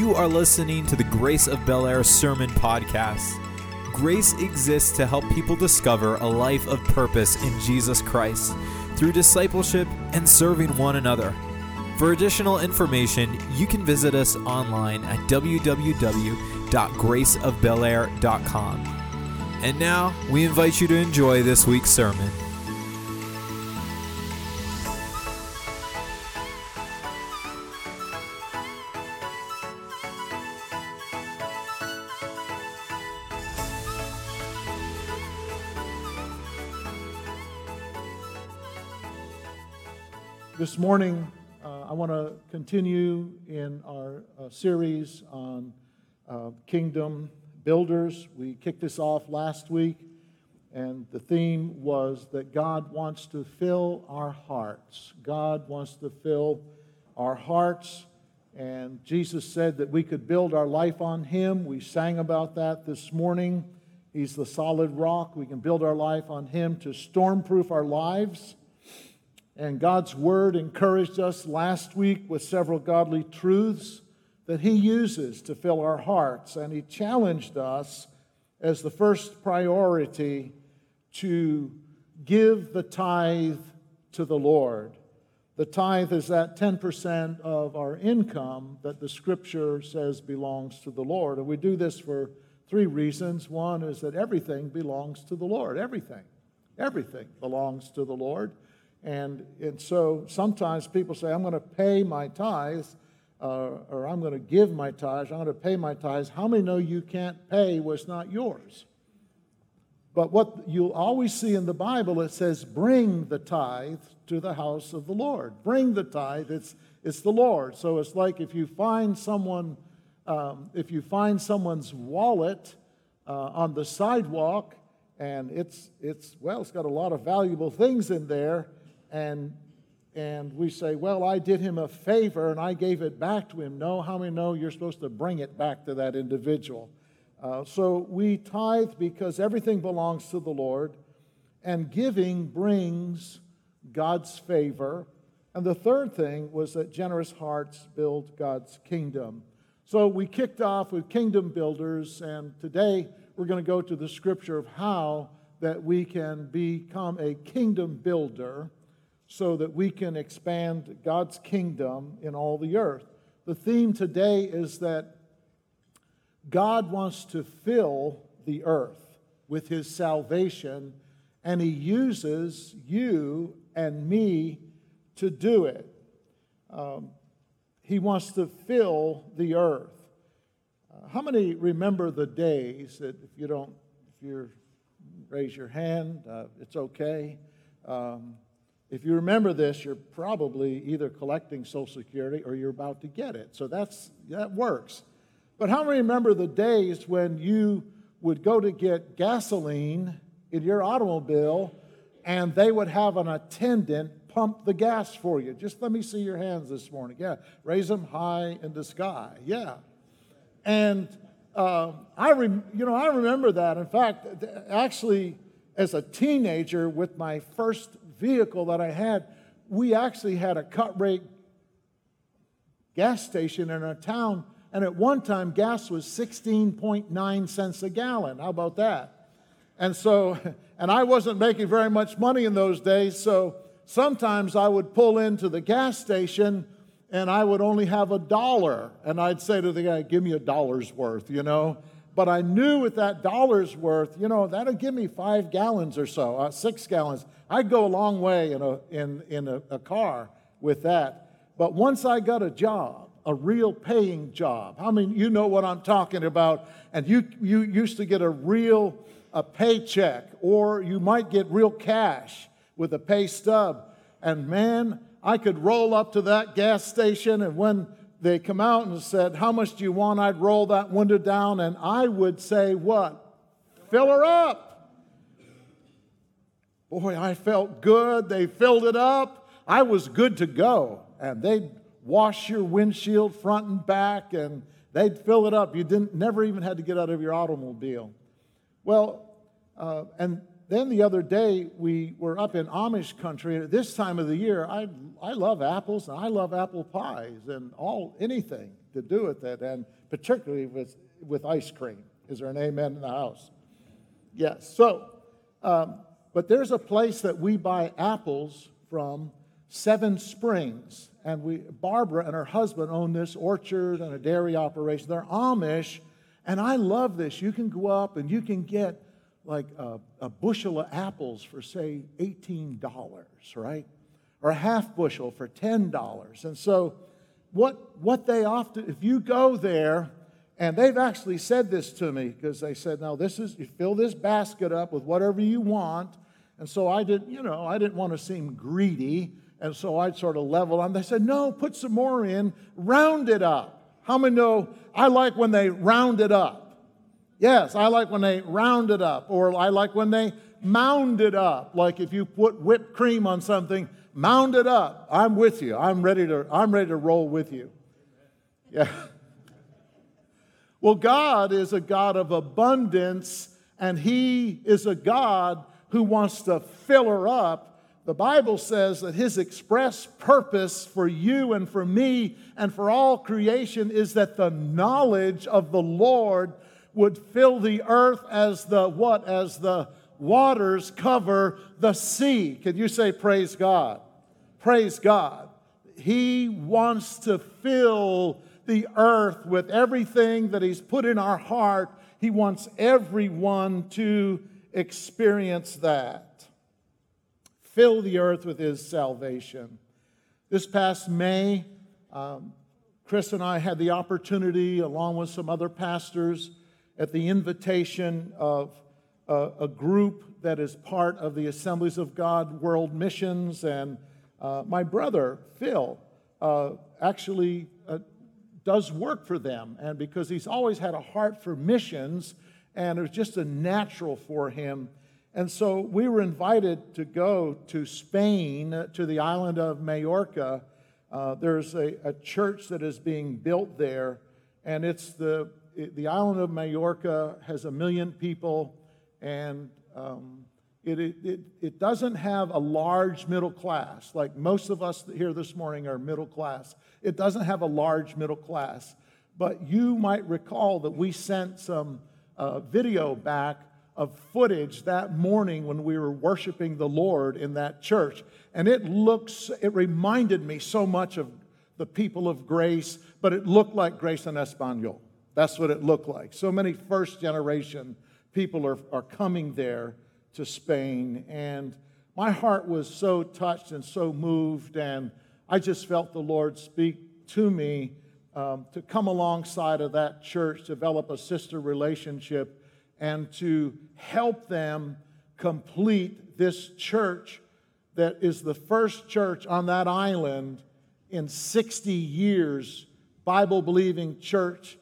You are listening to the Grace of Bel Air Sermon Podcast. Grace exists to help people discover a life of purpose in Jesus Christ through discipleship and serving one another. For additional information, you can visit us online at www.graceofbelair.com. And now, we invite you to enjoy this week's sermon. Morning, uh, I want to continue in our uh, series on uh, kingdom builders. We kicked this off last week, and the theme was that God wants to fill our hearts. God wants to fill our hearts, and Jesus said that we could build our life on Him. We sang about that this morning. He's the solid rock. We can build our life on Him to stormproof our lives. And God's Word encouraged us last week with several godly truths that He uses to fill our hearts. And He challenged us as the first priority to give the tithe to the Lord. The tithe is that 10% of our income that the Scripture says belongs to the Lord. And we do this for three reasons. One is that everything belongs to the Lord. Everything. Everything belongs to the Lord. And, and so sometimes people say, I'm going to pay my tithes, uh, or I'm going to give my tithes, I'm going to pay my tithes. How many know you can't pay what's not yours? But what you'll always see in the Bible, it says, bring the tithe to the house of the Lord. Bring the tithe, it's, it's the Lord. So it's like if you find someone, um, if you find someone's wallet uh, on the sidewalk, and it's, it's, well, it's got a lot of valuable things in there, and and we say, Well, I did him a favor and I gave it back to him. No, how many know you're supposed to bring it back to that individual? Uh, so we tithe because everything belongs to the Lord, and giving brings God's favor. And the third thing was that generous hearts build God's kingdom. So we kicked off with kingdom builders, and today we're going to go to the scripture of how that we can become a kingdom builder so that we can expand God's kingdom in all the earth. The theme today is that God wants to fill the earth with his salvation, and he uses you and me to do it. Um, he wants to fill the earth. Uh, how many remember the days that if you don't, if you raise your hand, uh, it's okay. Um, if you remember this, you're probably either collecting Social Security or you're about to get it. So that's, that works. But how many remember the days when you would go to get gasoline in your automobile and they would have an attendant pump the gas for you? Just let me see your hands this morning. Yeah, raise them high in the sky. Yeah. And uh, I, rem- you know, I remember that. In fact, actually, as a teenager, with my first vehicle that I had, we actually had a cut rate gas station in our town, and at one time gas was 16.9 cents a gallon. How about that? And so, and I wasn't making very much money in those days, so sometimes I would pull into the gas station and I would only have a dollar, and I'd say to the guy, Give me a dollar's worth, you know. But I knew with that dollar's worth, you know, that'll give me five gallons or so, uh, six gallons. I'd go a long way in, a, in, in a, a car with that. But once I got a job, a real paying job, I mean, you know what I'm talking about, and you, you used to get a real a paycheck, or you might get real cash with a pay stub. And man, I could roll up to that gas station, and when they come out and said, How much do you want? I'd roll that window down, and I would say, What? Fill her up. Boy, I felt good. They filled it up. I was good to go. And they'd wash your windshield front and back and they'd fill it up. You didn't never even had to get out of your automobile. Well, uh, and then the other day, we were up in Amish country. and At this time of the year, I, I love apples and I love apple pies and all anything to do with it, and particularly with, with ice cream. Is there an amen in the house? Yes. So, um, but there's a place that we buy apples from, Seven Springs. And we, Barbara and her husband own this orchard and a dairy operation. They're Amish, and I love this. You can go up and you can get like a, a bushel of apples for, say, $18, right? Or a half bushel for $10. And so, what, what they often, if you go there, and they've actually said this to me because they said, "Now this is you fill this basket up with whatever you want." And so I didn't, you know, I didn't want to seem greedy, and so I'd sort of level on. They said, "No, put some more in, round it up." How many know I like when they round it up? Yes, I like when they round it up, or I like when they mound it up. Like if you put whipped cream on something, mound it up. I'm with you. I'm ready to. I'm ready to roll with you. Yeah. Well, God is a God of abundance, and He is a God who wants to fill her up. The Bible says that His express purpose for you and for me and for all creation is that the knowledge of the Lord would fill the earth as the what? As the waters cover the sea. Can you say, Praise God? Praise God. He wants to fill the earth with everything that He's put in our heart. He wants everyone to experience that. Fill the earth with His salvation. This past May, um, Chris and I had the opportunity, along with some other pastors, at the invitation of a, a group that is part of the Assemblies of God World Missions. And uh, my brother, Phil, uh, actually does work for them. And because he's always had a heart for missions, and it was just a natural for him. And so we were invited to go to Spain, to the island of Majorca. Uh, there's a, a, church that is being built there, and it's the, the island of Majorca has a million people, and um, it, it, it doesn't have a large middle class. Like most of us here this morning are middle class. It doesn't have a large middle class. But you might recall that we sent some uh, video back of footage that morning when we were worshiping the Lord in that church. And it looks, it reminded me so much of the people of grace, but it looked like Grace in Espanol. That's what it looked like. So many first generation people are, are coming there to Spain. And my heart was so touched and so moved, and I just felt the Lord speak to me um, to come alongside of that church, develop a sister relationship, and to help them complete this church that is the first church on that island in 60 years, Bible believing church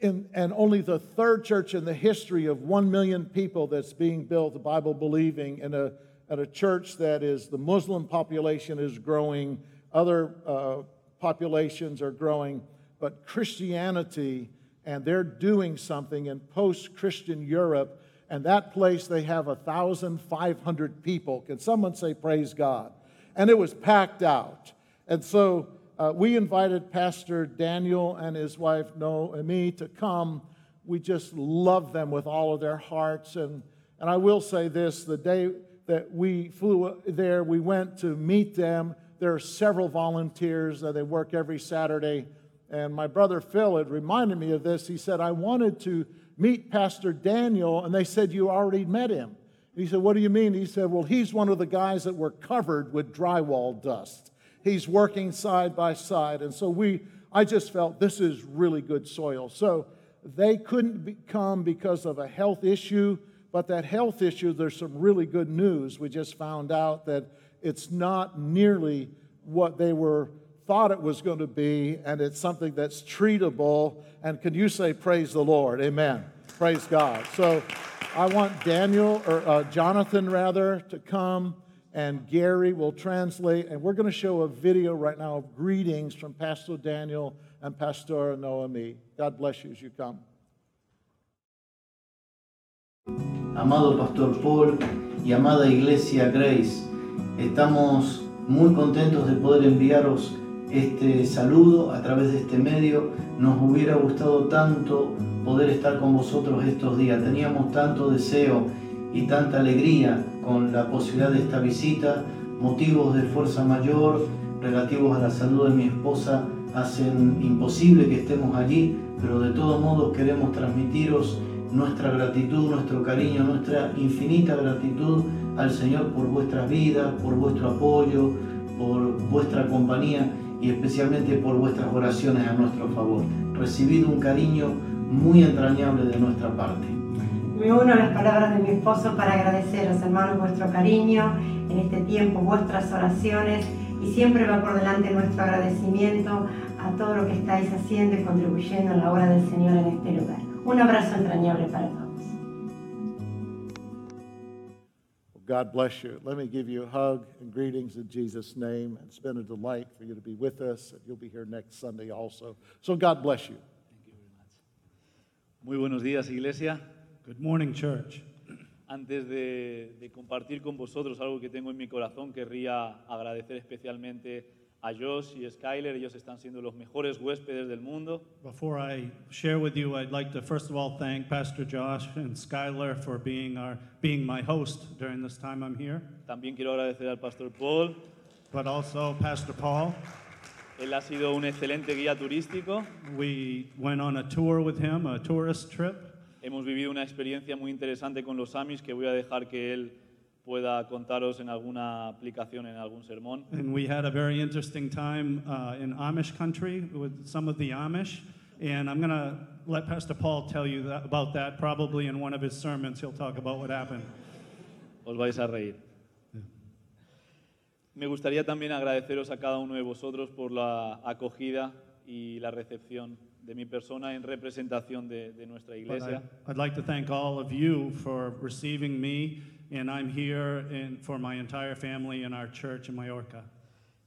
in, and only the third church in the history of one million people that's being built, Bible believing, in a, at a church that is the Muslim population is growing, other uh, populations are growing, but Christianity, and they're doing something in post Christian Europe, and that place they have 1,500 people. Can someone say, Praise God? And it was packed out. And so uh, we invited Pastor Daniel and his wife Noemi to come. We just love them with all of their hearts. And, and I will say this the day that we flew there, we went to meet them. There are several volunteers that they work every Saturday. And my brother Phil had reminded me of this. He said, I wanted to meet Pastor Daniel, and they said, You already met him. He said, What do you mean? He said, Well, he's one of the guys that were covered with drywall dust he's working side by side. And so we, I just felt this is really good soil. So they couldn't be, come because of a health issue, but that health issue, there's some really good news. We just found out that it's not nearly what they were thought it was going to be, and it's something that's treatable. And can you say, Praise the Lord? Amen. Praise God. So I want Daniel, or uh, Jonathan rather, to come and Gary will translate. And we're going to show a video right now of greetings from Pastor Daniel and Pastor Noemi. God bless you as you come. Amado Pastor Paul, y amada iglesia Grace. Estamos muy contentos de poder enviaros este saludo a través de este medio. Nos hubiera gustado tanto poder estar con vosotros estos días. Teníamos tanto deseo y tanta alegría con la posibilidad de esta visita. Motivos de fuerza mayor relativos a la salud de mi esposa hacen imposible que estemos allí, pero de todos modos queremos transmitiros nuestra gratitud, nuestro cariño, nuestra infinita gratitud al Señor por vuestras vidas, por vuestro apoyo, por vuestra compañía y especialmente por vuestras oraciones a nuestro favor. Recibid un cariño muy entrañable de nuestra parte. Me uno a las palabras de mi esposo para agradeceros, hermanos, vuestro cariño en este tiempo, vuestras oraciones y siempre va por delante nuestro agradecimiento a todo lo que estáis haciendo y contribuyendo en la obra del Señor en este lugar. Un abrazo entrañable para todos. God bless you. Let me give you a hug and greetings in Jesus' name. It's been a delight for you to be with us, and you'll be here next Sunday also. So God bless you. Muy buenos días, Iglesia. Good morning, church. Antes de, de compartir con vosotros algo que tengo en mi corazón, querría agradecer especialmente a Josh y Skyler. Ellos están siendo los mejores huéspedes del mundo. Before I share with you, I'd like to first of all thank Pastor Josh and Skylar for being, our, being my host during this time I'm here, También quiero agradecer al pastor Paul. but also Pastor Paul. Él ha sido un excelente guía turístico. We went on a tour with him, a tourist trip. Hemos vivido una experiencia muy interesante con los Amis que voy a dejar que él pueda contaros en alguna aplicación, en algún sermón. And we had a very interesting time uh, in Amish country with some of the Amish. And I'm going to let Pastor Paul tell you that, about that. Probably in one of his sermons, he'll talk about what happened. Os vais a reír. Me gustaría también agradeceros a cada uno de vosotros por la acogida y la recepción de mi persona en representación de, de nuestra iglesia. I, I'd like to thank all of you for receiving me, and I'm here in, for my entire family in our church in Mallorca.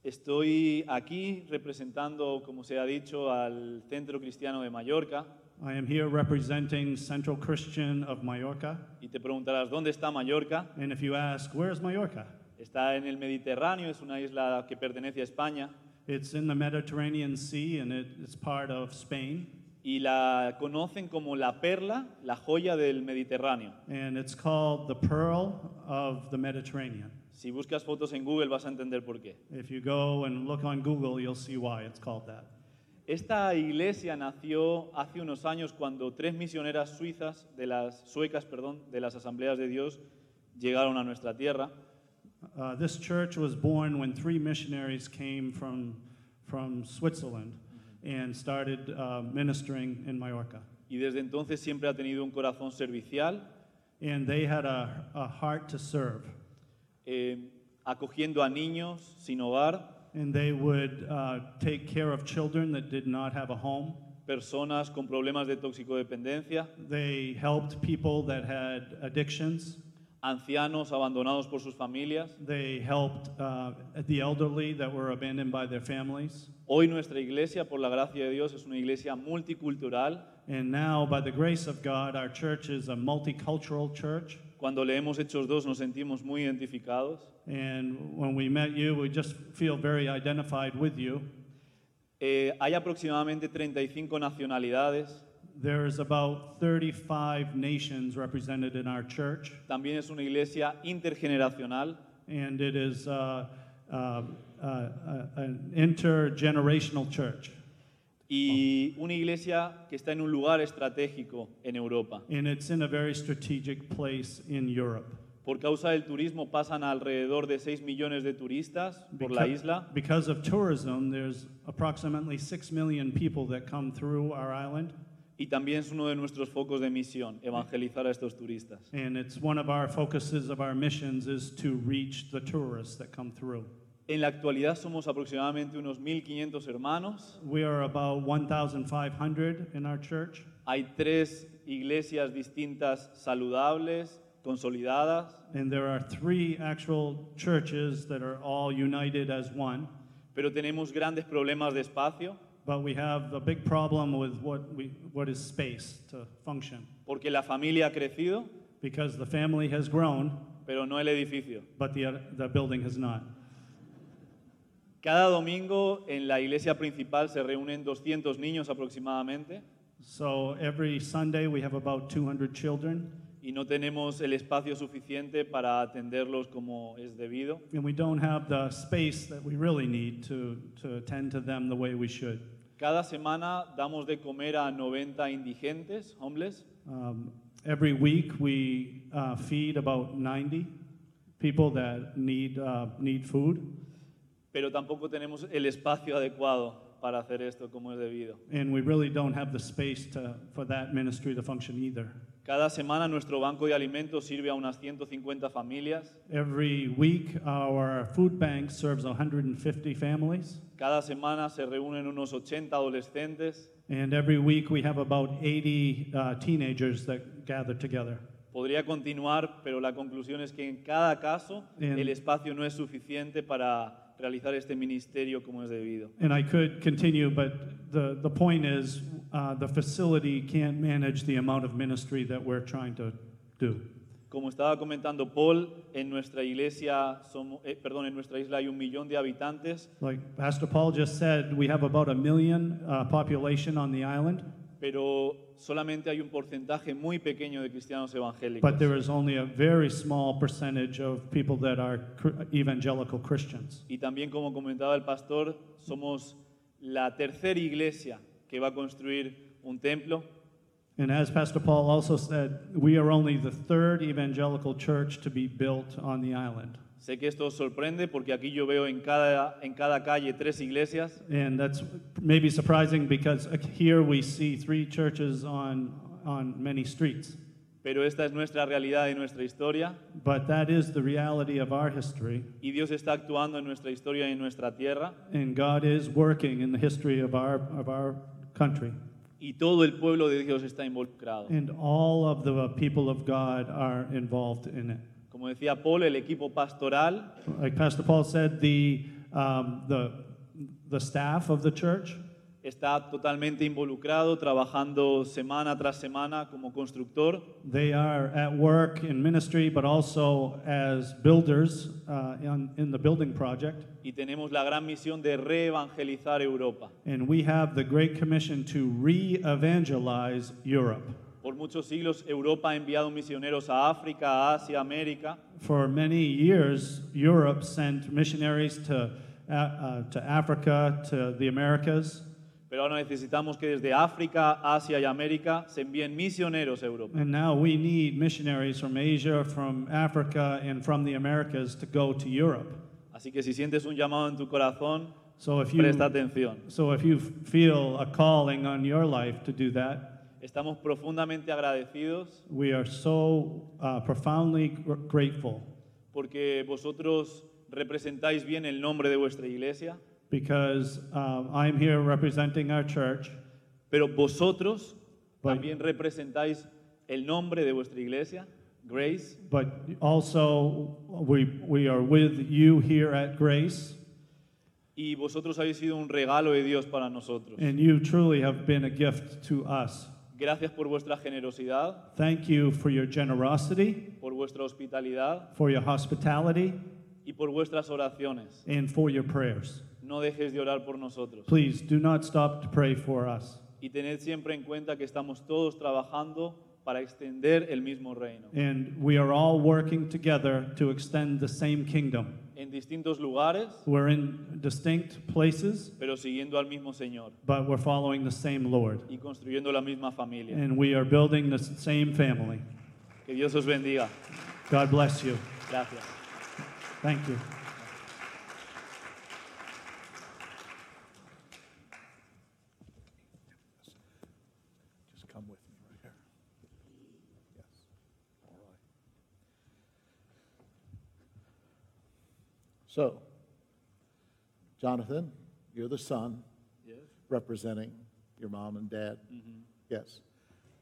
Estoy aquí representando, como se ha dicho, al Centro Cristiano de Mallorca I am here representing Central Christian of Mallorca. y te preguntarás, ¿dónde está Mallorca? And if you ask, where's Mallorca? Está en el Mediterráneo, es una isla que pertenece a España It's in the Mediterranean Sea, and it, it's part of Spain. y la conocen como la perla, la joya del Mediterráneo. And it's called the Pearl of the Mediterranean. Si buscas fotos en Google vas a entender por qué. If you go and look on Google, you'll see why it's called that. Esta iglesia nació hace unos años cuando tres misioneras suizas, de las suecas, perdón, de las asambleas de Dios, llegaron a nuestra tierra. Uh, this church was born when three missionaries came from, from Switzerland and started uh, ministering in Mallorca. Y desde entonces siempre ha tenido un corazón servicial, And they had a, a heart to serve. eh, acogiendo a niños sin hogar, And they would uh, take care of children that did not have a home. personas con problemas de toxicodependencia, They helped people that had addictions. Ancianos abandonados por sus familias. They helped uh, the elderly that were abandoned by their families. Hoy nuestra iglesia, por la gracia de Dios, es una iglesia multicultural. And now, by the grace of God, our church is a multicultural church. Cuando leemos Hechos 2 nos sentimos muy identificados. And when we met you, we just feel very identified with you. Eh, hay aproximadamente 35 nacionalidades. There's about 35 nations represented in our church, También es una iglesia intergeneracional. and it is uh, uh, uh, an intergenerational church. Y una iglesia que está en un lugar estratégico en Europa. And it's in a very strategic place in Europe. Por causa del turismo pasan alrededor de 6 millones de turistas por la isla. Because of tourism, there's approximately 6 million people that come through our island. Y también es uno de nuestros focos de misión, evangelizar a estos turistas. And it's one of our focuses of our missions is to reach the tourists that come through. En la actualidad somos aproximadamente unos 1.500 hermanos. We are about 1,500 in our church. Hay tres iglesias distintas saludables, consolidadas, And there are three actual churches that are all united as one. pero tenemos grandes problemas de espacio But we have a big problem with what, we, what is space to function. porque la familia ha crecido Because the family has grown pero no el edificio. but the, the building has not. Cada domingo en la iglesia principal se reúnen 200 niños aproximadamente So every Sunday we have about 200 children, y no tenemos el espacio suficiente para atenderlos como es debido. and we don't have the space that we really need to, to attend to them the way we should. Cada semana damos de comer a 90 indigentes, homeless, Um, every week we uh, feed about 90 people that need, uh, need food, pero tampoco tenemos el espacio adecuado para hacer esto como es debido. and we really don't have the space to, for that ministry to function either. Cada semana nuestro banco de alimentos sirve a unas 150 familias. Every week, our food bank serves 150 families, Cada semana se reúnen unos 80 adolescentes. and every week we have about 80 uh, teenagers that gather together. Podría continuar, pero la conclusión es que en cada caso Bien. el espacio no es suficiente para realizar este ministerio como es debido. And I could continue, but the, the point is uh, the facility can't manage the amount of ministry that we're trying to do. Como estaba comentando Paul, en nuestra iglesia, somos, eh, perdón, en nuestra isla hay un millón de habitantes, Like Pastor Paul just said, we have about a million uh, population on the island, pero solamente hay un porcentaje muy pequeño de cristianos evangélicos. but there is only a very small percentage of people that are evangelical Christians. Y también, como comentaba el pastor, somos la tercera iglesia que va a construir un templo. And as Pastor Paul also said, we are only the third evangelical church to be built on the island. Sé que esto os sorprende porque aquí yo veo en cada, en cada calle tres iglesias, And that's maybe surprising because here we see three churches on, on many streets. pero esta es nuestra realidad y nuestra historia. But that is the reality of our history. Y Dios está actuando en nuestra historia y en nuestra tierra. And God is working in the history of our, of our country. Y todo el pueblo de Dios está involucrado. And all of the people of God are involved in it. Como decía Paul, el equipo pastoral Like Pastor Paul said, the, um, the, the staff of the church está totalmente involucrado, trabajando semana tras semana como constructor. They are at work in ministry, but also as builders uh, in, in the building project. Y tenemos la gran misión de reevangelizar Europa. And we have the great commission to re evangelize Europe. Por muchos siglos Europa ha enviado misioneros a África, a Asia, América, For many years, Europe sent missionaries to, uh, uh, to Africa, to the Americas, pero ahora necesitamos que desde África, Asia y América se envíen misioneros a Europa. and now we need missionaries from Asia, from Africa, and from the Americas to go to Europe. Así que si sientes un llamado en tu corazón, So if you, presta atención. so if you feel a calling on your life to do that, Estamos profundamente agradecidos We are so uh, profoundly gr- grateful porque vosotros representáis bien el nombre de vuestra iglesia, because um, I'm here representing our church, pero vosotros Right. también representáis el nombre de vuestra iglesia, Grace, but also we, we are with you here at Grace, y vosotros habéis sido un regalo de Dios para nosotros. and you truly have been a gift to us. Gracias por vuestra generosidad, Thank you for your generosity, por vuestra hospitalidad for your hospitality, y por vuestras oraciones. and for your prayers. No dejéis de orar por nosotros. Please do not stop to pray for us. Y tened siempre en cuenta que estamos todos trabajando para extender el mismo reino. And we are all working together to extend the same kingdom. En distintos lugares, We're in distinct places, pero siguiendo al mismo Señor but we're following the same Lord. y construyendo la misma familia. And we are building the same family. Que Dios os bendiga. God bless you. Gracias. Thank you. Just come with me right here. Yes. All right. So, Jonathan, you're the son Yes. representing your mom and dad. Yes.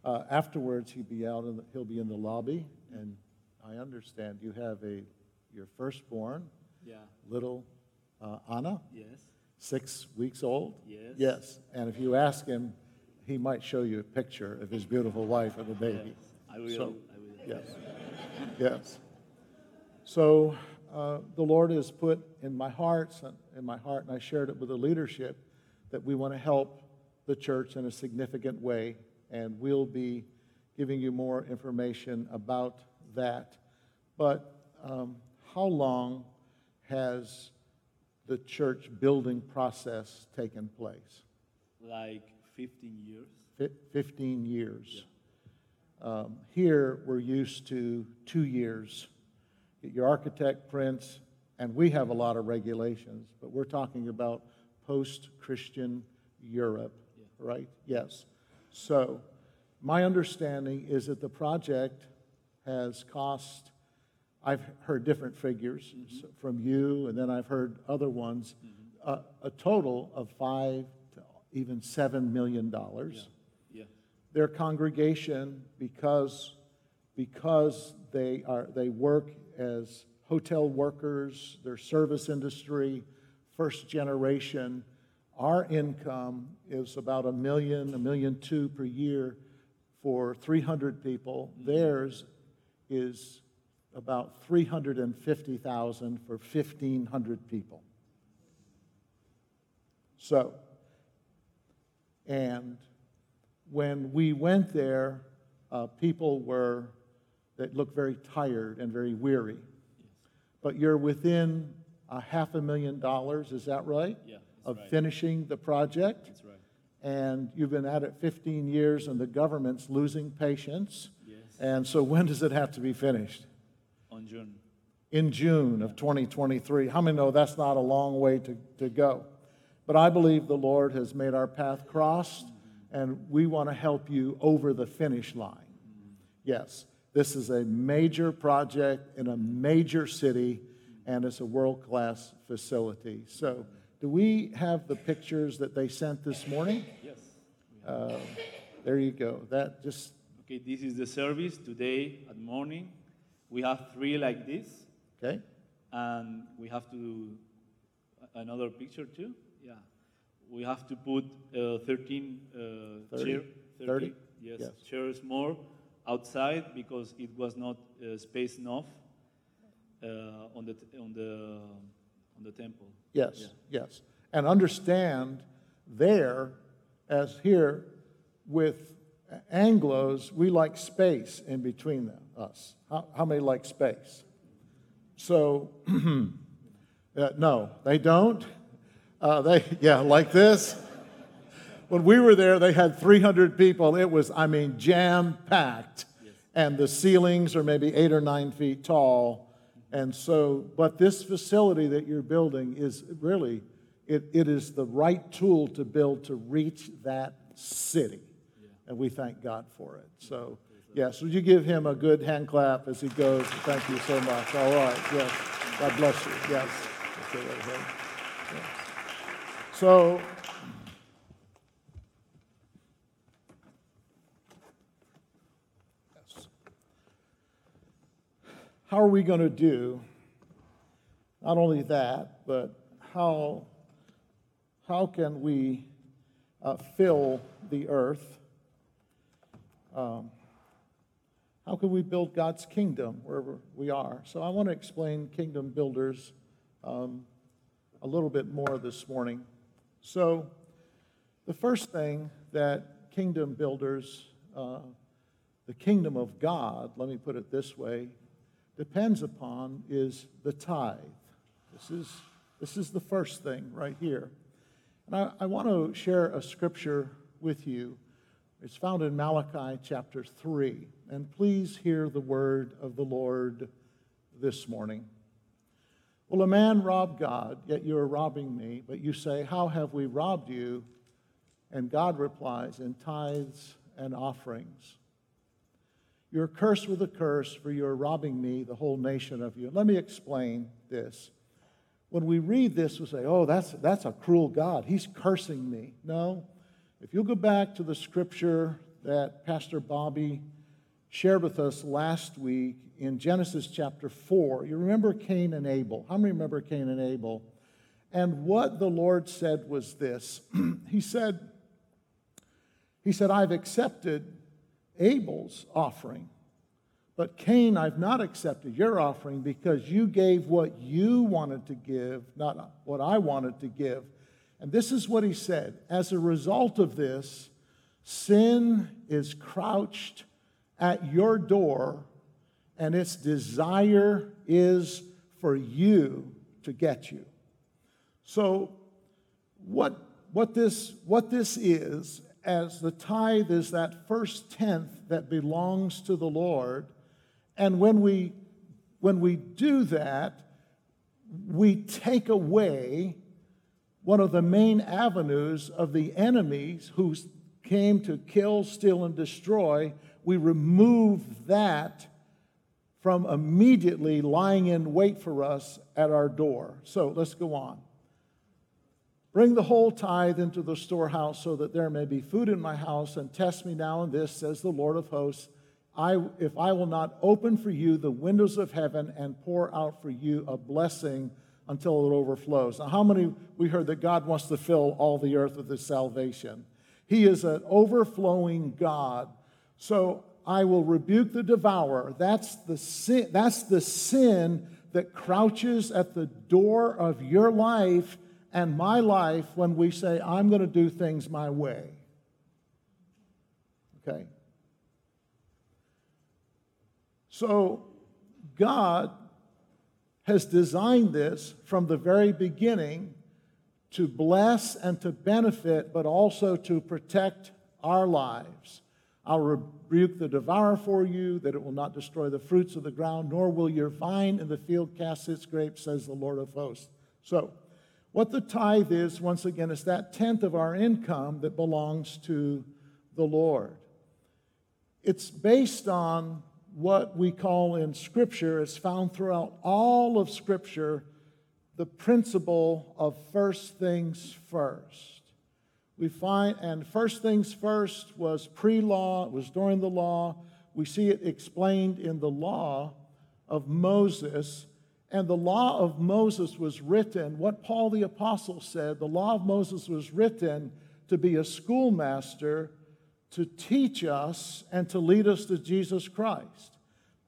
Uh, afterwards, he'll be out. In the, he'll be in the lobby, and I understand you have a your firstborn, Yeah. little uh, Anna, Yes. six weeks old. Yes. Yes. And if you ask him, he might show you a picture of his beautiful wife and the baby. I will. So- I will. Yes. Yes. So uh, the Lord has put in my heart, in my heart, and I shared it with the leadership, that we want to help the church in a significant way, and we'll be giving you more information about that. But um, how long has the church building process taken place? Like 15 years. Fi 15 years. Yeah. Um, here, we're used to two years. Get your architect prints, and we have a lot of regulations, but we're talking about post Christian Europe, yeah. right? Yes. So, my understanding is that the project has cost, I've heard different figures mm-hmm. from you, and then I've heard other ones, mm-hmm. uh, a total of five to even seven million dollars. Yeah. yeah. Their congregation, because because they are they work as hotel workers, their service industry, first generation. Our income is about a million, a million two per year for 300 people. Theirs is about 350,000 for 1,500 people. So, and when we went there, uh, people were that look very tired and very weary. But you're within a half a million dollars, is that right? Yeah. Of right. finishing the project. That's right. And you've been at it 15 years, and the government's losing patience. Yes. And so, when does it have to be finished? On June. In June of 2023. How many know that's not a long way to, to go? But I believe the Lord has made our path crossed, mm-hmm. and we want to help you over the finish line. Mm-hmm. Yes. This is a major project in a major city, and it's a world class facility. So, do we have the pictures that they sent this morning? Yes. Uh, there you go. That just. Okay, this is the service today at morning. We have three like this. Okay. And we have to another picture too. Yeah. We have to put uh, 13 uh, 30? Chair, 30, 30? Yes, yes, chairs more outside because it was not uh, space enough uh, on the on the on the temple. Yes, yeah. yes, and understand there, as here, with Anglo's, we like space in between them. Us, how, how many like space? So, uh, no, they don't. Uh, they yeah, like this. When we were there, they had 300 people. It was, I mean, jam packed. Yes. And the ceilings are maybe eight or nine feet tall. And so, but this facility that you're building is really, it, it is the right tool to build to reach that city. Yeah. And we thank God for it. So, yes, would you give him a good hand clap as he goes? Thank you so much. All right, yes. God bless you. Yes. So, how are we going to do not only that, but how, how can we uh, fill the earth? Um, how can we build God's kingdom wherever we are? So I want to explain kingdom builders um, a little bit more this morning. So, the first thing that kingdom builders, uh, the kingdom of God, let me put it this way, depends upon is the tithe. This is, this is the first thing right here. And I, I want to share a scripture with you. It's found in Malachi chapter 3. And please hear the word of the Lord this morning. Will a man rob God, yet you are robbing me? But you say, How have we robbed you? And God replies, In tithes and offerings. You're cursed with a curse, for you are robbing me, the whole nation of you. Let me explain this. When we read this, we say, oh, that's, that's a cruel God. He's cursing me. No. If you'll go back to the scripture that Pastor Bobby shared with us last week in Genesis chapter 4, you remember Cain and Abel. How many remember Cain and Abel? And what the Lord said was this He said, He said, I've accepted Abel's offering, But Cain, I've not accepted your offering because you gave what you wanted to give, not what I wanted to give. And this is what he said As a result of this, sin is crouched at your door, and its desire is for you to get you. So, what, what, this, what this is, as the tithe is that first tenth that belongs to the Lord, and when we, when we do that, we take away one of the main avenues of the enemies who came to kill, steal, and destroy. We remove that from immediately lying in wait for us at our door. So let's go on. Bring the whole tithe into the storehouse so that there may be food in my house, and test me now in this, says the Lord of hosts I, if I will not open for you the windows of heaven and pour out for you a blessing until it overflows. Now, how many we heard that God wants to fill all the earth with his salvation? He is an overflowing God. So I will rebuke the devourer. That's the sin, that's the sin that crouches at the door of your life and my life when we say, I'm going to do things my way. Okay? So, God has designed this from the very beginning to bless and to benefit, but also to protect our lives. I'll rebuke the devourer for you, that it will not destroy the fruits of the ground, nor will your vine in the field cast its grapes, says the Lord of hosts. So, what the tithe is, once again, is that tenth of our income that belongs to the Lord. It's based on what we call in Scripture, it's found throughout all of Scripture, the principle of first things first. We find, and first things first was pre law, it was during the law. We see it explained in the law of Moses. And the law of Moses was written, what Paul the Apostle said, the law of Moses was written to be a schoolmaster to teach us and to lead us to Jesus Christ.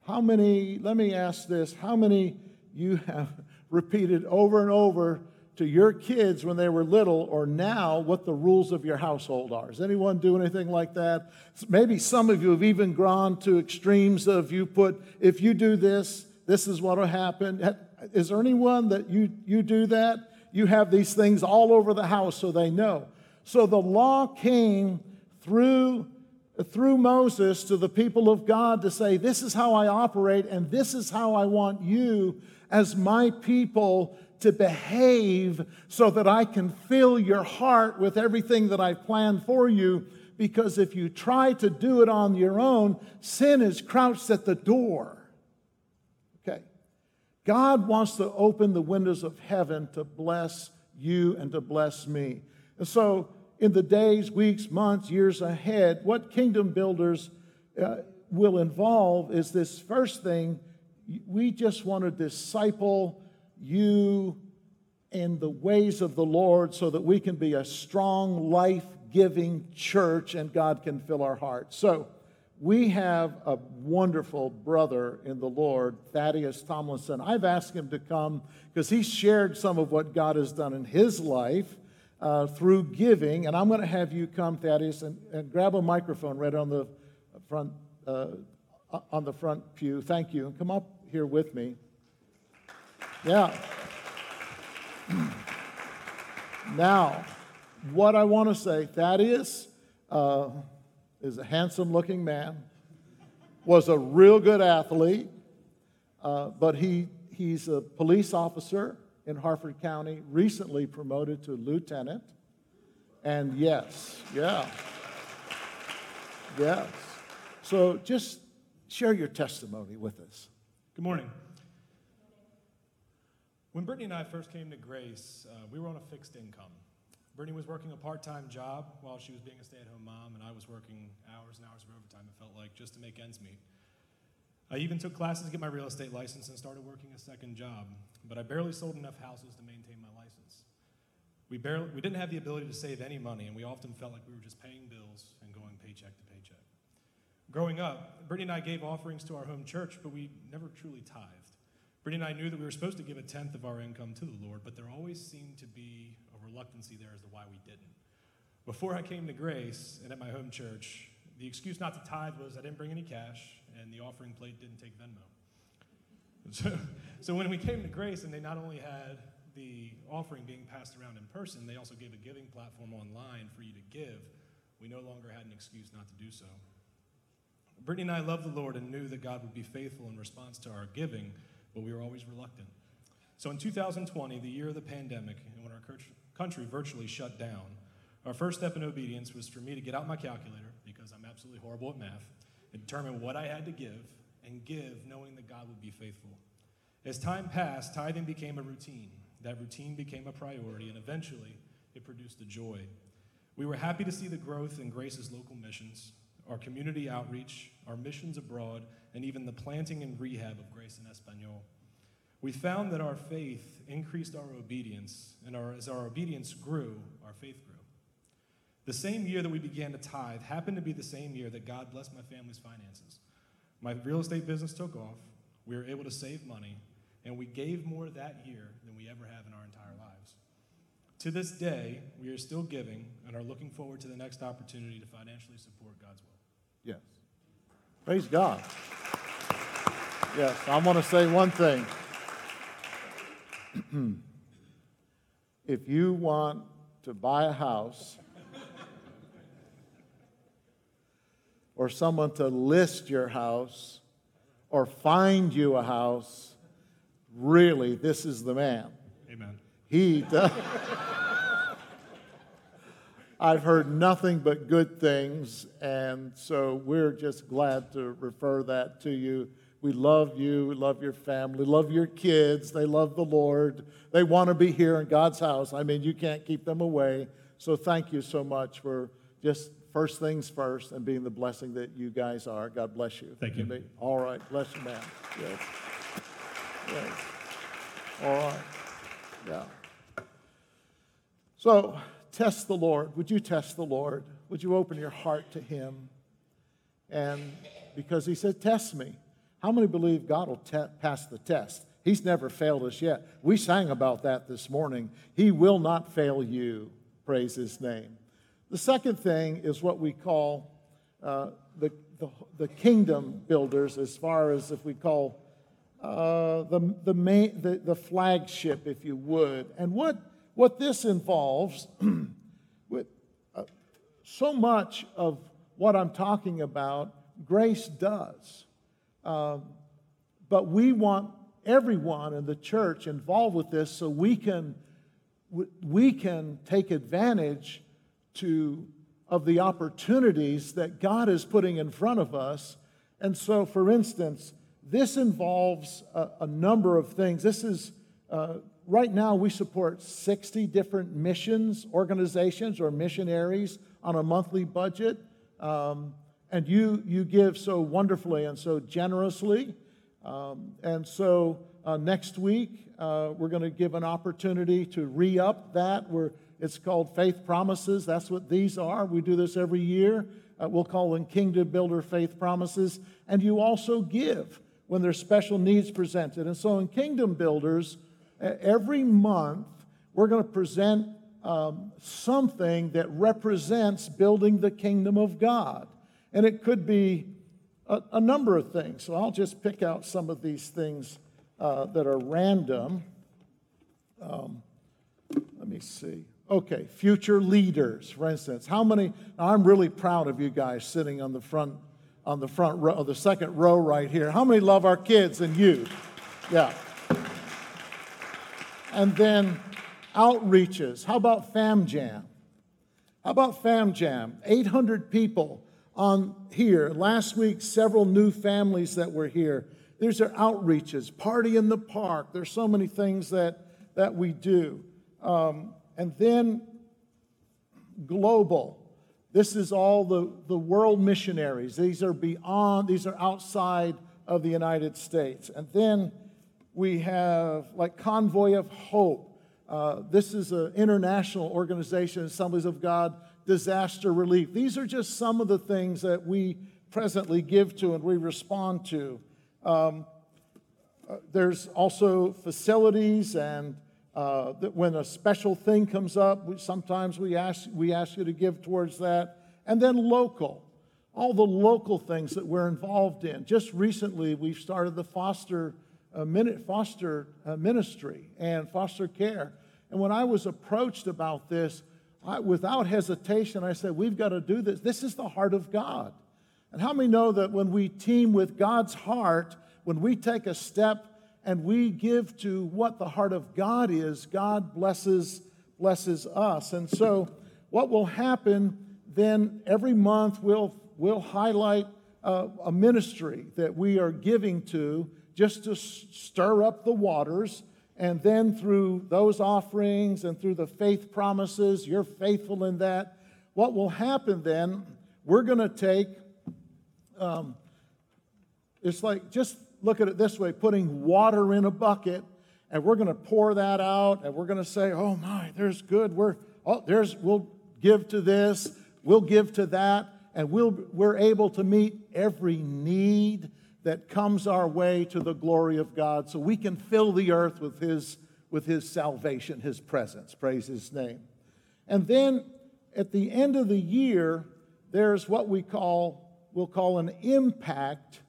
How many, let me ask this, how many you have repeated over and over to your kids when they were little or now what the rules of your household are? Does anyone do anything like that? Maybe some of you have even gone to extremes of you put, if you do this, this is what will happen. Is there anyone that you, you do that? You have these things all over the house so they know. So the law came through, through Moses to the people of God to say, This is how I operate, and this is how I want you as my people to behave so that I can fill your heart with everything that I planned for you. Because if you try to do it on your own, sin is crouched at the door. God wants to open the windows of heaven to bless you and to bless me. And so in the days, weeks, months, years ahead, what kingdom builders uh, will involve is this first thing we just want to disciple you in the ways of the Lord so that we can be a strong, life giving church and God can fill our hearts. So, we have a wonderful brother in the Lord, Thaddeus Tomlinson. I've asked him to come because he shared some of what God has done in his life uh, through giving. And I'm going to have you come, Thaddeus, and, and grab a microphone right on the front uh, on the front pew. Thank you, and come up here with me. Yeah. now, what I want to say, Thaddeus uh, is a handsome-looking man, was a real good athlete, uh, but he he's a police officer in Harford County, recently promoted to lieutenant. And yes, yeah. Yes. So just share your testimony with us. Good morning. When Brittany and I first came to Grace, uh, we were on a fixed income. Brittany was working a part time job while she was being a stay at home mom, and I was working hours and hours of overtime, it felt like, just to make ends meet. I even took classes to get my real estate license and started working a second job, but I barely sold enough houses to maintain my license. We, barely, we didn't have the ability to save any money, and we often felt like we were just paying bills and going paycheck to paycheck. Growing up, Brittany and I gave offerings to our home church, but we never truly tithed. Brittany and I knew that we were supposed to give a tenth of our income to the Lord, but there always seemed to be reluctancy there as to why we didn't. Before I came to Grace and at my home church, the excuse not to tithe was I didn't bring any cash and the offering plate didn't take Venmo. So, so when we came to Grace and they not only had the offering being passed around in person, they also gave a giving platform online for you to give. We no longer had an excuse not to do so. Brittany and I loved the Lord and knew that God would be faithful in response to our giving, but we were always reluctant. So in 2020, the year of the pandemic, and when our country virtually shut down, our first step in obedience was for me to get out my calculator, because I'm absolutely horrible at math, and determine what I had to give, and give knowing that God would be faithful. As time passed, tithing became a routine. That routine became a priority, and eventually it produced a joy. We were happy to see the growth in Grace's local missions, our community outreach, our missions abroad, and even the planting and rehab of Grace in Espanol. We found that our faith increased our obedience, and our, as our obedience grew, our faith grew. The same year that we began to tithe happened to be the same year that God blessed my family's finances. My real estate business took off, we were able to save money, and we gave more that year than we ever have in our entire lives. To this day, we are still giving and are looking forward to the next opportunity to financially support God's will. Yes. Praise God. Yes, I want to say one thing. if you want to buy a house or someone to list your house or find you a house, really, this is the man. Amen. He does. I've heard nothing but good things, and so we're just glad to refer that to you. We love you, we love your family, love your kids, they love the Lord. They want to be here in God's house. I mean, you can't keep them away. So thank you so much for just first things first and being the blessing that you guys are. God bless you. Thank you. All right, bless you, man. Yes. Yes. All right. Yeah. So, test the Lord. Would you test the Lord? Would you open your heart to Him? And because He said, Test me. How many believe God will te- pass the test? He's never failed us yet. We sang about that this morning. He will not fail you. Praise His name. The second thing is what we call uh, the, the, the, kingdom builders, as far as if we call uh, the, the, main, the, the flagship, if you would. And what, what this involves, with, uh, so much of what I'm talking about, grace does. Um, but we want everyone in the church involved with this so we can, we can take advantage to, of the opportunities that God is putting in front of us. And so, for instance, this involves a, a number of things. This is, uh, right now, we support 60 different missions organizations or missionaries on a monthly budget. Um, and you, you give so wonderfully and so generously. Um, and so, uh, next week, uh, we're going to give an opportunity to re up that. We're it's called Faith Promises. That's what these are. We do this every year. Uh, we'll call them Kingdom Builder Faith Promises. And you also give when there's special needs presented. And so in Kingdom Builders, every month, we're going to present um, something that represents building the kingdom of God. And it could be a, a number of things. So I'll just pick out some of these things uh, that are random. Um, let me see. Okay, future leaders, for instance. How many? I'm really proud of you guys sitting on the front, on the front row, the second row right here. How many love our kids and youth? Yeah. And then outreaches. How about Fam Jam? How about Fam Jam? 800 people on here. Last week, several new families that were here. These are outreaches, party in the park. There's so many things that, that we do. Um, and then global. This is all the, the world missionaries. These are beyond, these are outside of the United States. And then we have like Convoy of Hope. Uh, this is an international organization, Assemblies of God, disaster relief. These are just some of the things that we presently give to and we respond to. Um, uh, there's also facilities, and uh, that when a special thing comes up, we, sometimes we ask, we ask you to give towards that. And then local, all the local things that we're involved in. Just recently, we've started the foster, uh, foster uh, ministry and foster care. And when I was approached about this, I, without hesitation, I said, We've got to do this. This is the heart of God. And how many know that when we team with God's heart, when we take a step and we give to what the heart of God is, God blesses, blesses us. And so, what will happen then every month, we'll, we'll highlight a, a ministry that we are giving to just to stir up the waters and then through those offerings and through the faith promises, you're faithful in that. What will happen then, we're going to take, um, it's like, just look at it this way putting water in a bucket, and we're going to pour that out, and we're going to say, oh my, there's good. We're, oh, there's, we'll give to this, we'll give to that, and we'll, we're able to meet every need that comes our way to the glory of God so we can fill the earth with his, with his salvation, his presence. Praise his name. And then at the end of the year, there's what we call, we'll call an impact,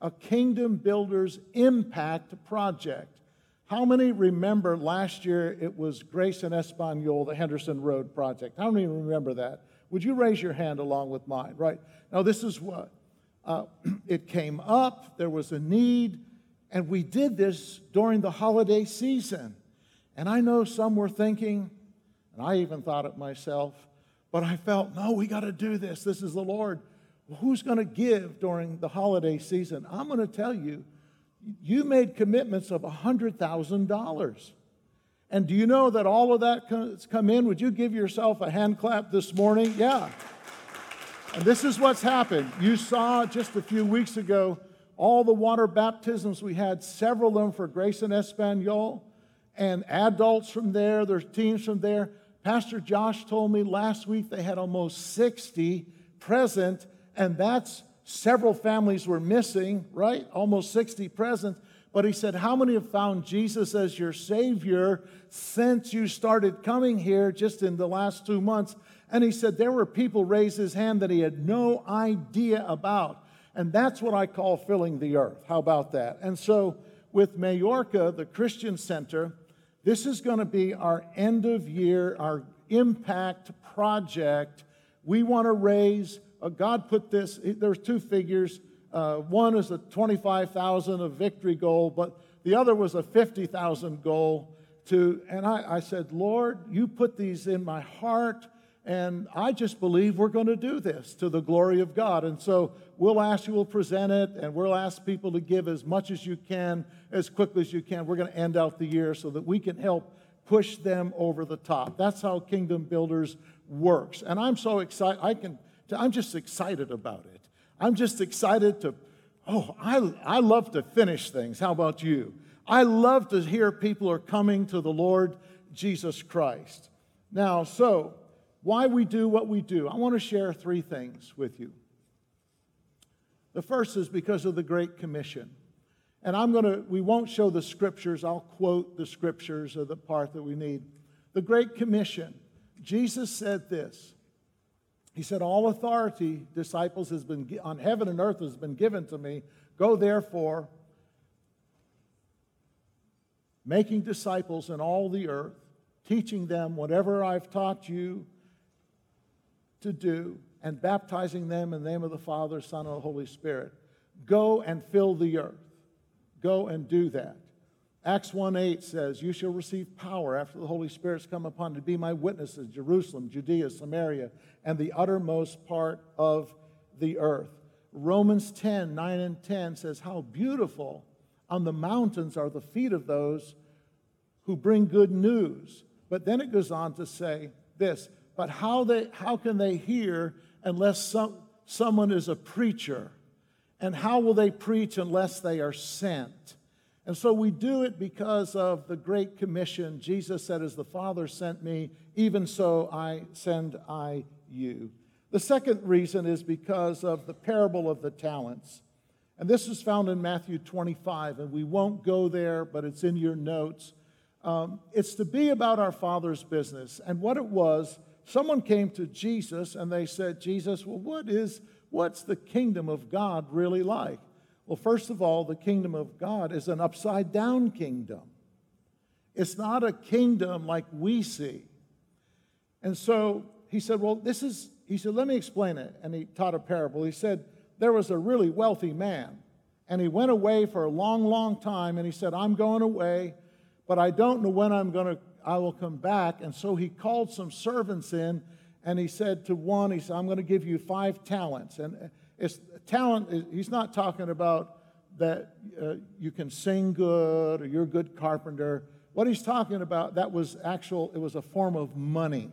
a kingdom builders impact project. How many remember last year it was Grace and Espanol, the Henderson Road project? How many remember that? Would you raise your hand along with mine? Right. Now, this is what uh, it came up, there was a need, and we did this during the holiday season. And I know some were thinking, and I even thought it myself, but I felt, no, we got to do this. This is the Lord. Well, who's going to give during the holiday season? I'm going to tell you, you made commitments of $100,000. And do you know that all of that has come in? Would you give yourself a hand clap this morning? Yeah. And this is what's happened. You saw just a few weeks ago all the water baptisms. We had several of them for Grace and Espanol, and adults from there, there's teams from there. Pastor Josh told me last week they had almost 60 present, and that's several families were missing, right? Almost 60 present. But he said, How many have found Jesus as your Savior since you started coming here just in the last two months? And he said there were people raise his hand that he had no idea about. And that's what I call filling the earth. How about that? And so with Majorca, the Christian Center, this is going to be our end of year, our impact project. We want to raise, uh, God put this, there's two figures. Uh, one is a 25,000 of victory goal, but the other was a 50,000 goal to, and I, I said, Lord, you put these in my heart and I just believe we're going to do this to the glory of God. And so we'll ask you, we'll present it, and we'll ask people to give as much as you can, as quickly as you can. We're going to end out the year so that we can help push them over the top. That's how Kingdom Builders works. And I'm so excited. I can, I'm just excited about it. I'm just excited to, oh, I, I love to finish things. How about you? I love to hear people are coming to the Lord Jesus Christ. Now, so why we do what we do. I want to share three things with you. The first is because of the Great Commission. And I'm going to, we won't show the scriptures, I'll quote the scriptures of the part that we need. The Great Commission. Jesus said this. He said, All authority, disciples, has been on heaven and earth has been given to me. Go therefore, making disciples in all the earth, teaching them whatever I've taught you, to do and baptizing them in the name of the Father, Son, and the Holy Spirit. Go and fill the earth. Go and do that. Acts 1 8 says, You shall receive power after the Holy Spirit's come upon to be my witnesses, Jerusalem, Judea, Samaria, and the uttermost part of the earth. Romans 10 9 and 10 says, How beautiful on the mountains are the feet of those who bring good news. But then it goes on to say this but how, they, how can they hear unless some, someone is a preacher? And how will they preach unless they are sent? And so we do it because of the Great Commission. Jesus said, As the Father sent me, even so I send I you. The second reason is because of the parable of the talents. And this is found in Matthew 25, and we won't go there, but it's in your notes. Um, it's to be about our Father's business. And what it was, someone came to Jesus and they said, Jesus, well, what is, what's the kingdom of God really like? Well, first of all, the kingdom of God is an upside down kingdom. It's not a kingdom like we see. And so he said, Well, this is, he said, let me explain it. And he taught a parable. He said, There was a really wealthy man, and he went away for a long, long time, and he said, I'm going away, but I don't know when I'm going to, I will come back. And so he called some servants in, and he said to one, he said, I'm going to give you five talents. And it's talent, he's not talking about that uh, you can sing good or you're a good carpenter. What he's talking about, that was actual, it was a form of money.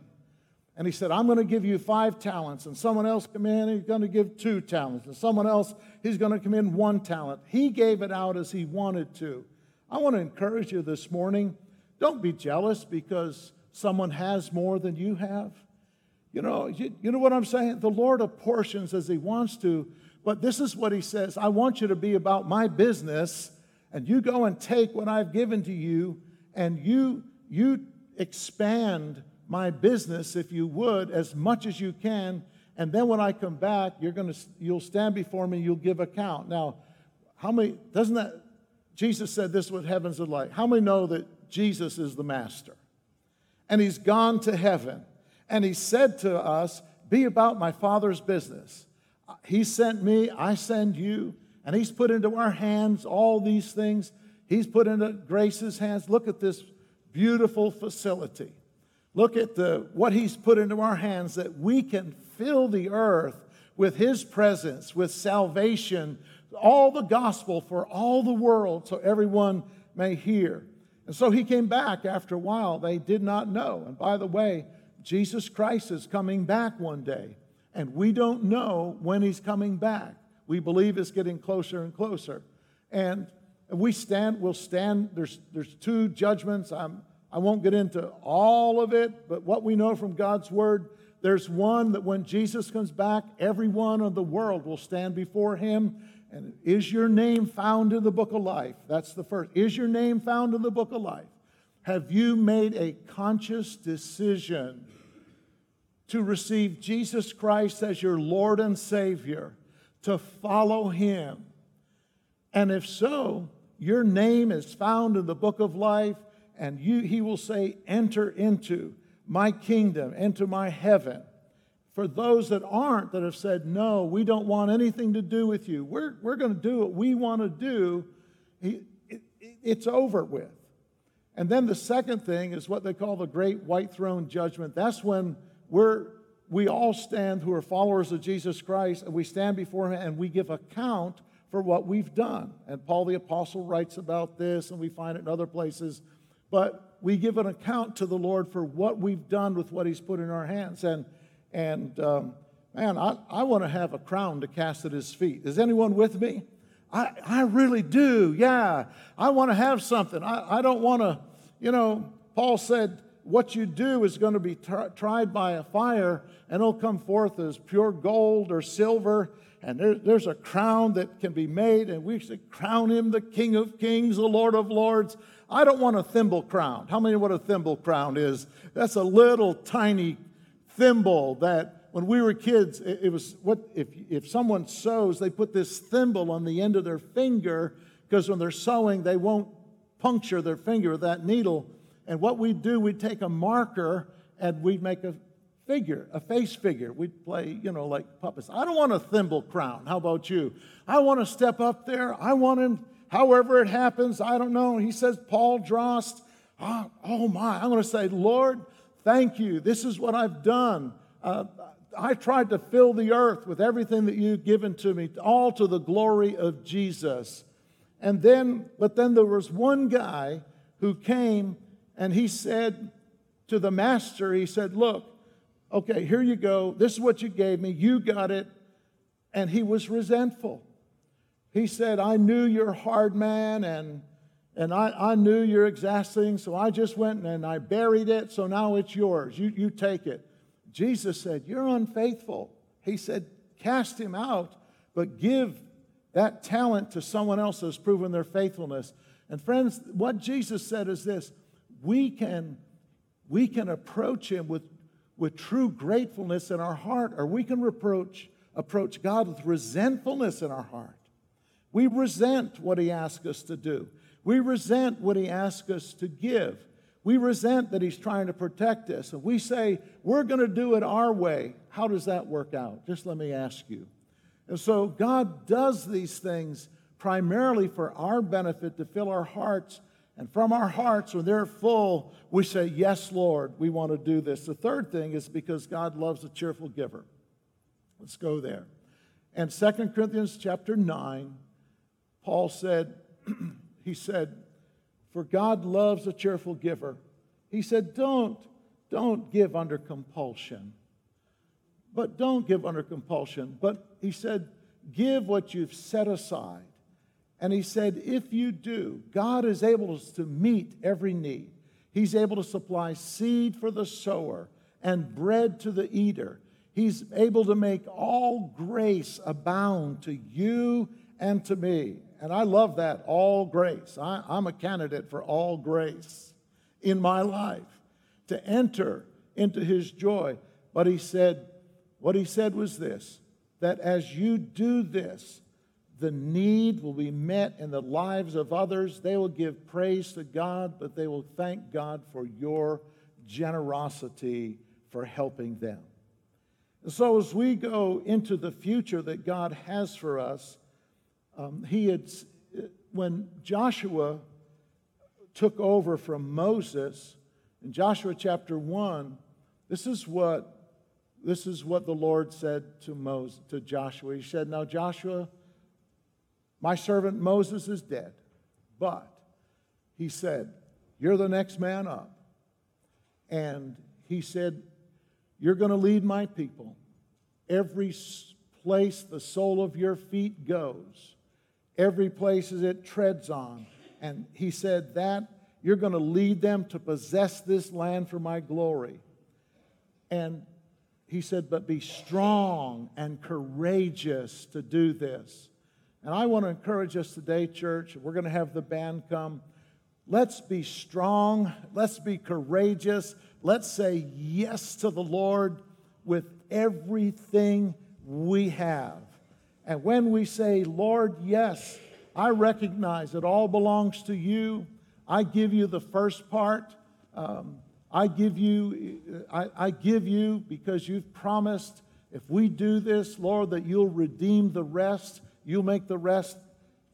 And he said, I'm going to give you five talents. And someone else come in, he's going to give two talents. And someone else, he's going to come in one talent. He gave it out as he wanted to. I want to encourage you this morning don't be jealous because someone has more than you have. You know, you, you know what I'm saying? The Lord apportions as he wants to. But this is what he says I want you to be about my business, and you go and take what I've given to you, and you, you expand my business, if you would, as much as you can. And then when I come back, you're gonna, you'll stand before me, you'll give account. Now, how many, doesn't that, Jesus said this what heavens are like. How many know that Jesus is the master? And he's gone to heaven. And he said to us, Be about my Father's business. He sent me, I send you. And He's put into our hands all these things. He's put into Grace's hands. Look at this beautiful facility. Look at the, what He's put into our hands that we can fill the earth with His presence, with salvation, all the gospel for all the world so everyone may hear. And so He came back after a while. They did not know. And by the way, Jesus Christ is coming back one day and we don't know when he's coming back. We believe it's getting closer and closer. And we stand, we'll stand, there's, there's two judgments. I'm, I won't get into all of it, but what we know from God's word, there's one that when Jesus comes back, everyone of the world will stand before him. And is your name found in the book of life? That's the first. Is your name found in the book of life? Have you made a conscious decision to receive Jesus Christ as your Lord and Savior, to follow Him? And if so, your name is found in the book of life, and you, He will say, Enter into my kingdom, into my heaven. For those that aren't, that have said, No, we don't want anything to do with you, we're, we're going to do what we want to do, it, it, it's over with. And then the second thing is what they call the great white throne judgment. That's when we're, we all stand who are followers of Jesus Christ, and we stand before Him and we give account for what we've done. And Paul the Apostle writes about this, and we find it in other places. But we give an account to the Lord for what we've done with what He's put in our hands. And, and um, man, I, I want to have a crown to cast at His feet. Is anyone with me? I, I really do, yeah. I want to have something. I, I don't want to, you know, Paul said, what you do is going to be tried by a fire, and it'll come forth as pure gold or silver. And there, there's a crown that can be made, and we should crown him the King of Kings, the Lord of Lords. I don't want a thimble crown. How many know what a thimble crown is? That's a little tiny thimble that when we were kids, it, it was what if, if someone sews, they put this thimble on the end of their finger because when they're sewing, they won't puncture their finger with that needle. And what we'd do, we'd take a marker and we'd make a figure, a face figure. We'd play, you know, like puppets. I don't want a thimble crown. How about you? I want to step up there. I want him, however it happens, I don't know. He says, Paul Drost. Oh, oh my. I'm going to say, Lord, thank you. This is what I've done. Uh, I tried to fill the earth with everything that you've given to me, all to the glory of Jesus. And then, but then there was one guy who came and he said to the master, he said, Look, okay, here you go. This is what you gave me. You got it. And he was resentful. He said, I knew you're hard man and, and I, I knew you're exhausting, so I just went and I buried it, so now it's yours. You, you take it. Jesus said, You're unfaithful. He said, cast him out, but give that talent to someone else who's proven their faithfulness. And friends, what Jesus said is this we can, we can approach him with, with true gratefulness in our heart, or we can reproach, approach God with resentfulness in our heart. We resent what he asks us to do. We resent what he asks us to give. We resent that he's trying to protect us. And we say, we're going to do it our way. How does that work out? Just let me ask you. And so God does these things primarily for our benefit to fill our hearts. And from our hearts, when they're full, we say, Yes, Lord, we want to do this. The third thing is because God loves a cheerful giver. Let's go there. And 2 Corinthians chapter 9, Paul said, He said, For God loves a cheerful giver. He said, Don't, don't give under compulsion. But don't give under compulsion. But he said, Give what you've set aside. And he said, If you do, God is able to meet every need. He's able to supply seed for the sower and bread to the eater. He's able to make all grace abound to you and to me. And I love that, all grace. I, am a candidate for all grace in my life to enter into his joy. But he said, what he said was this that as you do this, the need will be met in the lives of others. They will give praise to God, but they will thank God for your generosity for helping them. And so, as we go into the future that God has for us, um, he had, when Joshua took over from Moses, in Joshua chapter 1, this is what this is what the Lord said to Moses, to Joshua. He said, Now, Joshua, my servant Moses is dead, but he said, You're the next man up. And he said, You're going to lead my people. Every place the sole of your feet goes, every place it treads on. And he said, That you're going to lead them to possess this land for my glory. And he said, but be strong and courageous to do this. And I want to encourage us today, church. We're going to have the band come. Let's be strong. Let's be courageous. Let's say yes to the Lord with everything we have. And when we say, Lord, yes, I recognize it all belongs to you. I give you the first part. Um, I give you, I, I give you because you've promised if we do this, Lord, that you'll redeem the rest. You'll make the rest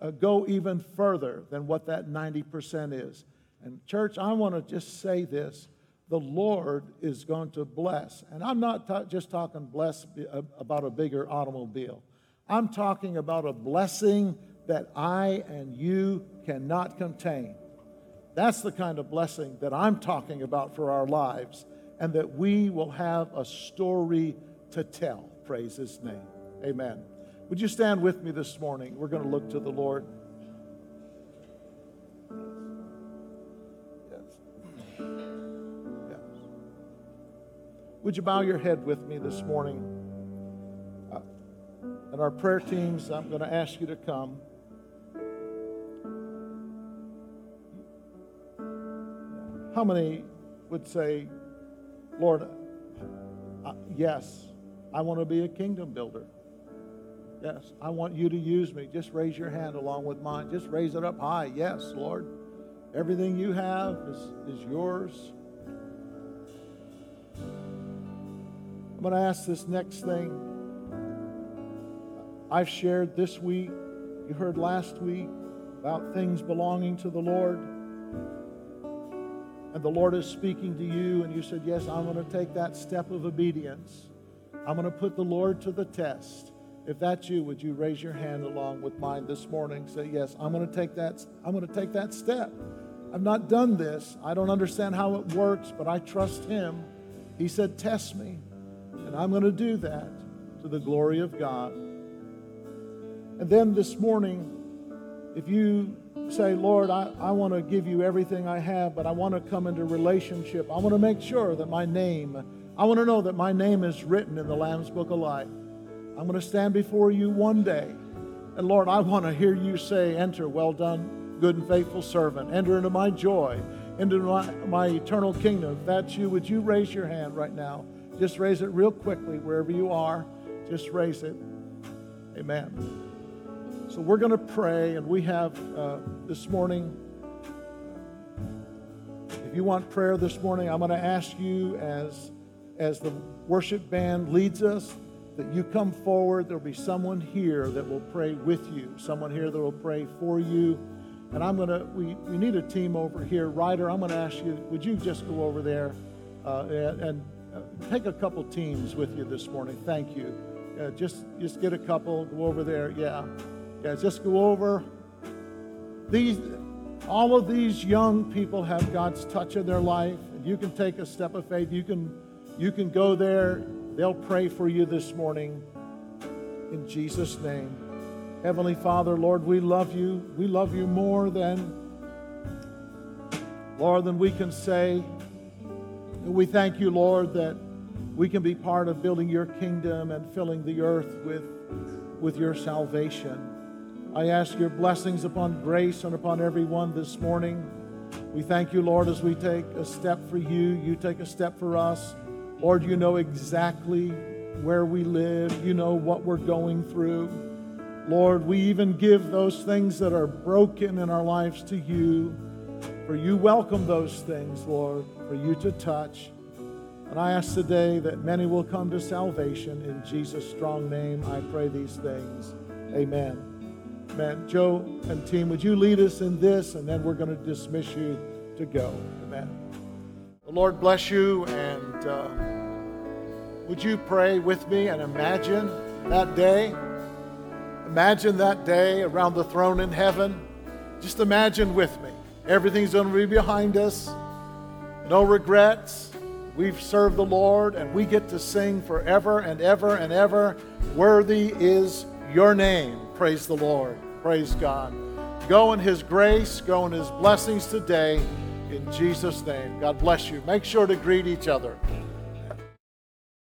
uh, go even further than what that 90% is. And, church, I want to just say this the Lord is going to bless. And I'm not just talking bless uh, about a bigger automobile, I'm talking about a blessing that I and you cannot contain. That's the kind of blessing that I'm talking about for our lives, and that we will have a story to tell. Praise His name. Amen. Would you stand with me this morning? We're going to look to the Lord. Yes. Yes. Would you bow your head with me this morning? And our prayer teams, I'm going to ask you to come. How many would say, Lord, uh, yes, I want to be a kingdom builder? Yes, I want you to use me. Just raise your hand along with mine. Just raise it up high. Yes, Lord. Everything you have is, is yours. I'm going to ask this next thing. I've shared this week, you heard last week about things belonging to the Lord and the Lord is speaking to you, and you said, Yes, I'm going to take that step of obedience. I'm going to put the Lord to the test. If that's you, would you raise your hand along with mine this morning? Say, Yes, I'm going to take that, I'm going to take that step. I've not done this. I don't understand how it works, but I trust Him. He said, Test me. And I'm going to do that to the glory of God. And then this morning, if you say, Lord, I, I want to give you everything I have, but I want to come into relationship. I want to make sure that my name, I want to know that my name is written in the Lamb's Book of Life. I'm going to stand before you one day. And Lord, I want to hear you say, Enter, well done, good and faithful servant. Enter into my joy, into my, my eternal kingdom. If that's you, would you raise your hand right now? Just raise it real quickly wherever you are. Just raise it. Amen. So we're going to pray, and we have uh, this morning. If you want prayer this morning, I'm going to ask you as as the worship band leads us that you come forward. There'll be someone here that will pray with you, someone here that will pray for you. And I'm going to, we, we need a team over here. Ryder, I'm going to ask you, would you just go over there uh, and, and uh, take a couple teams with you this morning? Thank you. Uh, just, just get a couple, go over there. Yeah. Yeah, just go over. These, all of these young people have God's touch in their life. And you can take a step of faith. You can, you can go there They'll pray for you this morning in Jesus' name. Heavenly Father, Lord, we love you. We love you more than, Lord, than we can say. And we thank you, Lord, that we can be part of building your kingdom and filling the earth with, with your salvation. I ask your blessings upon grace and upon everyone this morning. We thank you, Lord, as we take a step for you, you take a step for us. Lord, you know exactly where we live. You know what we're going through. Lord, we even give those things that are broken in our lives to you. For you welcome those things, Lord, for you to touch. And I ask today that many will come to salvation. In Jesus' strong name, I pray these things. Amen. Amen. Joe and team, would you lead us in this? And then we're going to dismiss you to go. Amen. The Lord bless you, and uh, would you pray with me and imagine that day? Imagine that day around the throne in heaven. Just imagine with me. Everything's going to be behind us, no regrets. We've served the Lord, and we get to sing forever and ever and ever. Worthy is your name. Praise the Lord. Praise God. Go in His grace, go in His blessings today in Jesus' name. God bless you. Make sure to greet each other.